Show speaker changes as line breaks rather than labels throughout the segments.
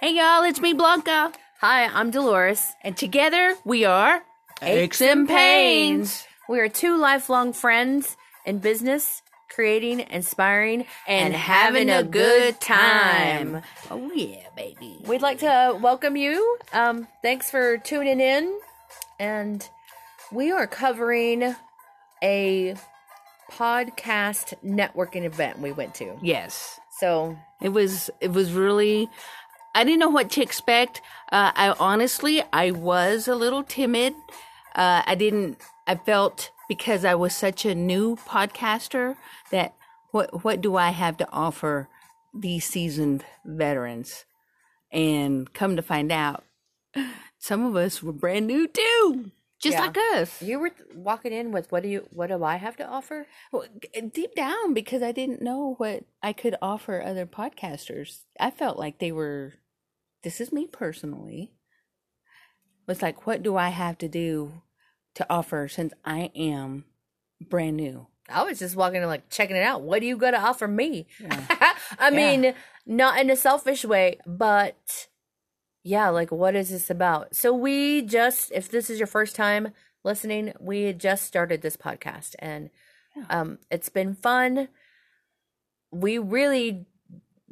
Hey y'all, it's me Blanca.
Hi, I'm Dolores.
And together we are
Aches and Pains. We are two lifelong friends in business, creating, inspiring, and, having a good time.
Oh yeah, baby.
We'd like to welcome you. Um, thanks for tuning in. And we are covering a podcast networking event we went to.
Yes.
So
It was it was really I didn't know what to expect. Uh, I honestly I was a little timid. Uh, I didn't I felt because I was such a new podcaster that what what do I have to offer these seasoned veterans? And come to find out, some of us were brand new too, just
Yeah.
like us.
you were walking in with what do you what do I have to offer?
Well, eh, deep down, because I didn't know what I could offer other podcasters, I felt like they were. This is me personally. Was like, what do I have to do to offer since I am brand new?
I was just walking in like checking it out. What do you got to offer me? I mean, not in a selfish way, but yeah, like what is this about? So we just if this is your first time listening, we had just started this podcast and um it's been fun. We really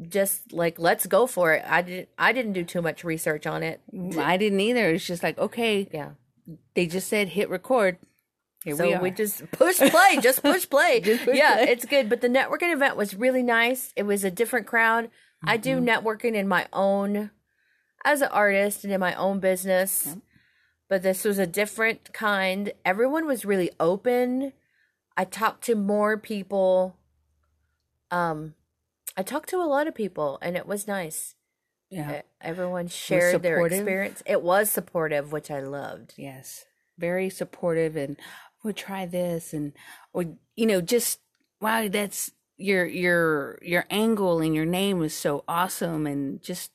just like let's go for it. I didn't I didn't do too much research on it.
I didn't either. It's just like, okay,
Yeah.
they just said hit record. Here
so
we
we just push play, just push play.
Just push
yeah,
play.
it's good. But the networking event was really nice. It was a different crowd. I do
Mm-hmm.
networking in my own as an artist and in my own business. But this was a different kind. Everyone was really open. I talked to more people. Um I talked to a lot of people and it was nice.
yeah.
Everyone shared their experience. It was supportive, which I loved.
Yes, very supportive, and we'll try this, and or you know, just wow, that's your your your angle and your name was so awesome, and just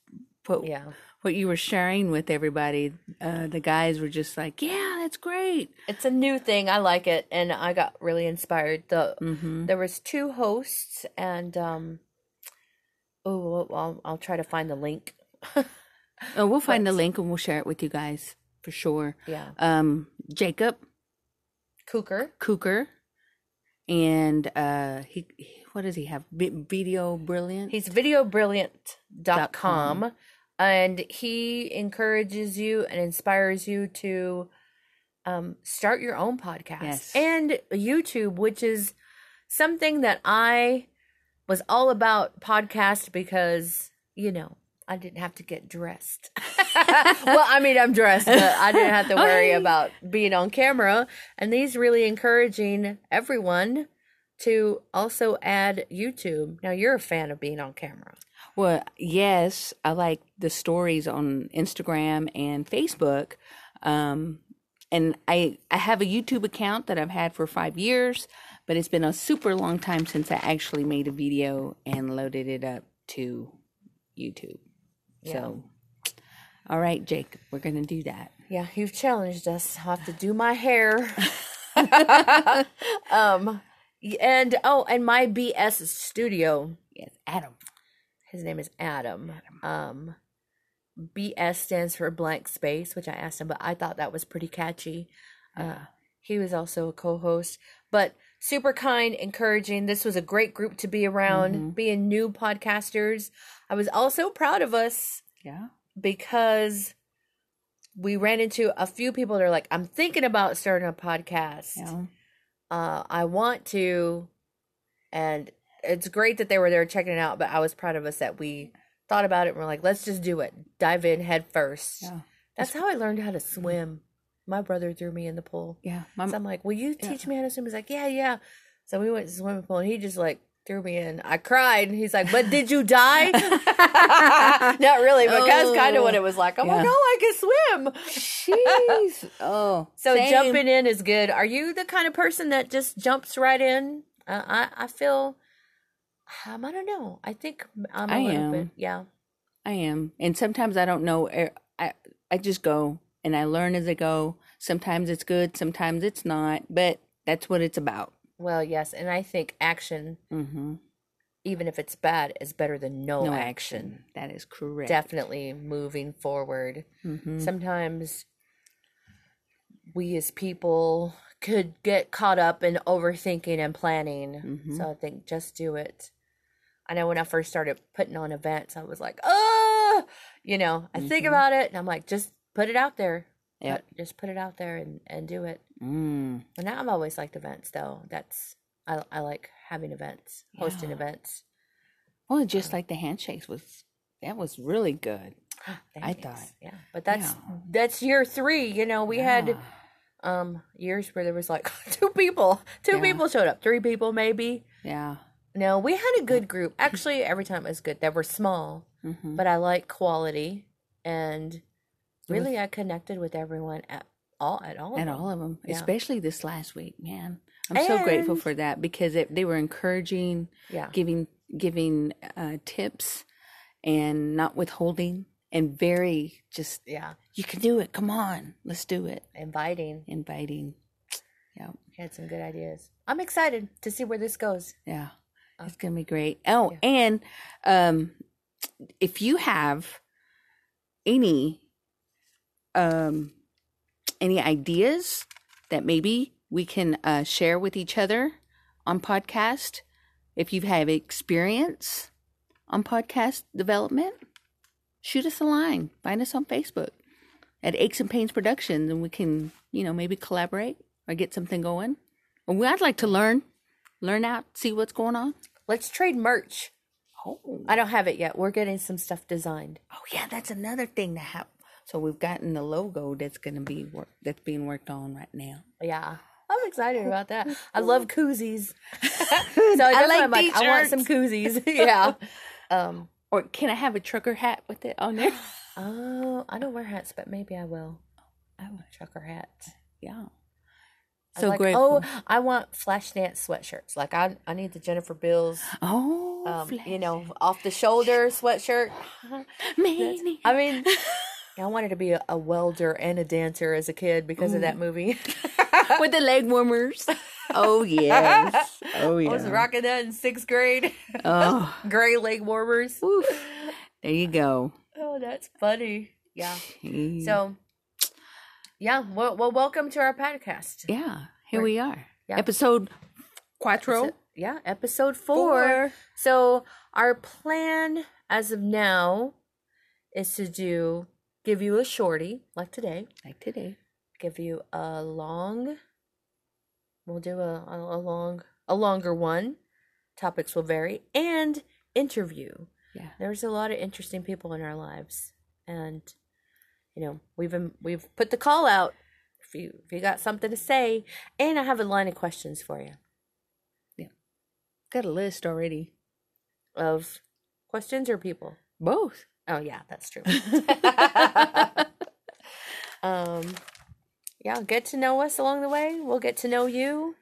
what
Yeah.
What you were sharing with everybody. Uh, the guys were just like, yeah, that's great.
It's a new thing. I like it, and I got really inspired. The
Mm-hmm.
there was two hosts, and um, oh, I'll I'll try to find the link.
Oh, we'll find the link and we'll share it with you guys for sure.
Yeah,
Um, Jacob
Cooker.
Cooker, and uh, he what does he have? Vi- Video brilliant.
He's videobrilliant.com, and he encourages you and inspires you to um, start your own podcast
Yes.
and YouTube, which is something that I was all about podcast because you know I didn't have to get dressed. well, I mean I'm dressed, but I didn't have to worry about being on camera. And these really encouraging everyone to also add YouTube. Now you're a fan of being on camera.
Well, yes, I like the stories on Instagram and Facebook. Um, and I I have a YouTube account that I've had for five years, but it's been a super long time since I actually made a video and loaded it up to YouTube. So, all right, Jake, we're gonna do that.
Yeah, you've challenged us. I'll have to do my hair. um and oh, and my BS studio.
Yes, Adam.
His name is Adam. Um BS stands for blank space, which I asked him, but I thought that was pretty catchy. Uh, he was also a co-host, but super kind, encouraging. This was a great group to be around, being new podcasters. I was also proud of us
Yeah.
because we ran into a few people that are like, I'm thinking about starting a podcast.
Yeah.
Uh, I want to. And it's great that they were there checking it out, but I was proud of us that we thought about it and we're like, let's just do it. Dive in head first.
Yeah.
That's how I learned how to swim. My brother threw me in the pool.
Yeah. My,
So I'm like, will you teach me how to swim? He's like, yeah, yeah. So we went to the swimming pool and he just like threw me in. I cried. And he's like, but did you die? Not really, but that's kind of what it was like. I'm like, oh, I can swim.
Jeez. Oh.
So
same.
jumping in is good. Are you the kind of person that just jumps right in? Uh, I I feel um, I don't know. I think I'm a
I
little
am.
bit yeah.
I am. And sometimes I don't know. er, I I just go and I learn as I go. Sometimes it's good, sometimes it's not, but that's what it's about.
Well, yes, and I think action
hmm
even if it's bad, is better than no,
No
action.
action. That is correct.
Definitely moving forward.
Mhm.
Sometimes we as people could get caught up in overthinking and planning.
Mhm.
So I think just do it. I know when I first started putting on events, I was like, oh, you know, I think
Mhm.
about it and I'm like, just put it out there. Yeah. Just put it out there and, and do it.
Mm.
And I've always liked events though. That's, I, I like having events, hosting
Yeah.
events.
Well, just like the handshakes was, that was really good. I thought.
Yeah. But that's,
Yeah.
that's year three. You know, we had, um years where there was like two people two
Yeah.
people showed up three people maybe
Yeah.
No we had a good group actually every time it was good they were small
Mhm.
but i like quality and
was-
really i connected with everyone at all at all of
And
them.
all of them,
Yeah.
especially this last week, man. I'm so grateful for that because it, they were encouraging,
yeah
giving giving uh, tips, and not withholding, and very just
yeah
you can do it. Come on, let's do it.
inviting
Inviting. Yeah,
had some good ideas i'm excited to see where this goes
yeah, it's gonna be great. Oh, and um, if you have any um any ideas that maybe we can uh, share with each other on podcast, if you have experience on podcast development, shoot us a line. Find us on Facebook at Aches and Pains Productions, and we can, you know, maybe collaborate or get something going. Well, I'd like to learn, learn out, see what's going on.
let's trade merch
Oh,
i don't have it yet we're getting some stuff designed
oh yeah, that's another thing to have. So we've gotten the logo that's going to be work that's being worked on right now.
yeah I'm excited about that. I love koozies. so why
like
like, I want some koozies. yeah. Um.
Or can I have a trucker hat with it on there?
Oh, I don't wear hats, but maybe I will.
I want a
Trucker hat.
yeah. So
like,
grateful.
Oh, I want flash dance sweatshirts. Like I, I need the Jennifer Beals.
Oh,
Um, you know, off the shoulder sweatshirt.
Maybe.
I mean, I wanted to be a, a welder and a dancer as a kid because of that movie.
with the leg warmers. Oh yes. Oh yeah.
I was rocking that in sixth grade.
oh,
Gray leg warmers.
oof. there you go.
Oh, that's funny. Yeah.
So,
yeah. Well, well welcome to our podcast.
yeah, here we are.
Yeah.
Episode quattro.
So- yeah, episode four. So our plan as of now is to do give you a shorty like today,
like today.
give you a long. We'll do a, a, a long a longer one. Topics will vary and interview.
Yeah.
There's a lot of interesting people in our lives, and you know we've we've put the call out. If you if you got something to say, and I have a line of questions for you.
Yeah, got a list already.
of questions or people?
Both.
Oh yeah, that's true. um yeah, get to know us along the way. We'll get to know you.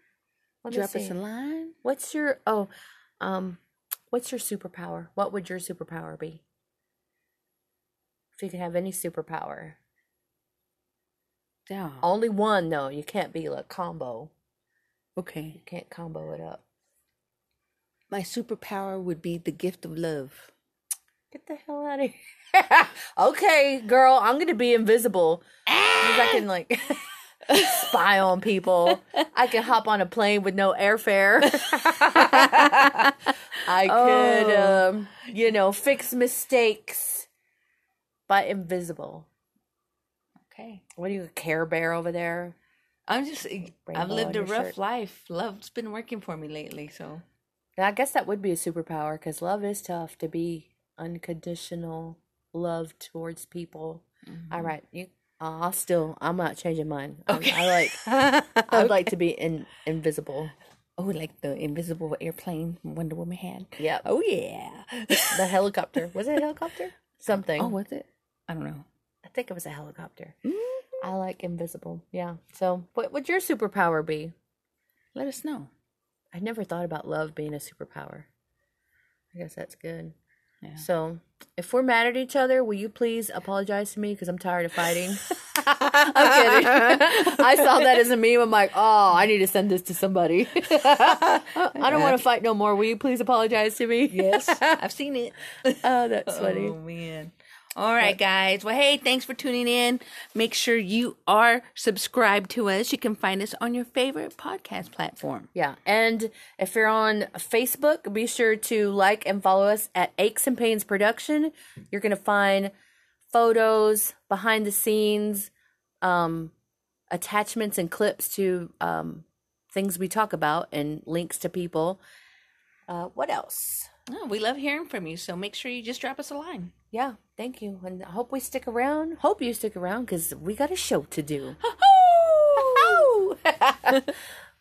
Let
Drop us a line.
What's your oh um what's your superpower? What would your superpower be? You could have any superpower.
Yeah.
Only one though. You can't be like combo.
Okay.
You can't combo it up.
My superpower would be the gift of love.
Get the hell out of here. okay, girl, I'm gonna be invisible. Because I can like spy on people. I can hop on a plane with no airfare. I could
Oh.
um, you know, fix mistakes by invisible.
Okay.
What are you, a care bear over there?
I'm just I've lived a rough
shirt.
life. Love's been working for me lately, so
And I guess that would be a superpower because love is tough to be unconditional love towards people. All right, you. Uh, I'll still. I'm not changing mine.
Okay.
I like. I'd like to be in, invisible.
Oh, like the invisible airplane Wonder Woman had.
Yeah.
Oh yeah.
The helicopter. Was it a helicopter? Something.
oh, was it? I don't know.
I think it was a helicopter.
Mm,
I like invisible. Yeah. So, what would your superpower be?
Let us know.
I never thought about love being a superpower. I guess that's good. Yeah. So if we're mad at each other, will you please apologize to me because I'm tired of fighting? I'm kidding. I saw that as a meme. I'm like, oh, I need to send this to somebody. I don't want to fight no more. Will you please apologize to me?
Yes, I've seen it.
Oh, that's funny.
Oh man. All right, guys. Well, hey, thanks for tuning in. Make sure you are subscribed to us. You can find us on your favorite podcast platform.
Yeah. And if you're on Facebook, be sure to like and follow us at Aches and Pains Production. You're going to find photos, behind the scenes, um, attachments and clips to um, things we talk about, and links to people. Uh, what else?
We love hearing from you, so make sure you just drop us a line.
Yeah, thank you. And I hope we stick around. Hope you stick around because we got a show to do.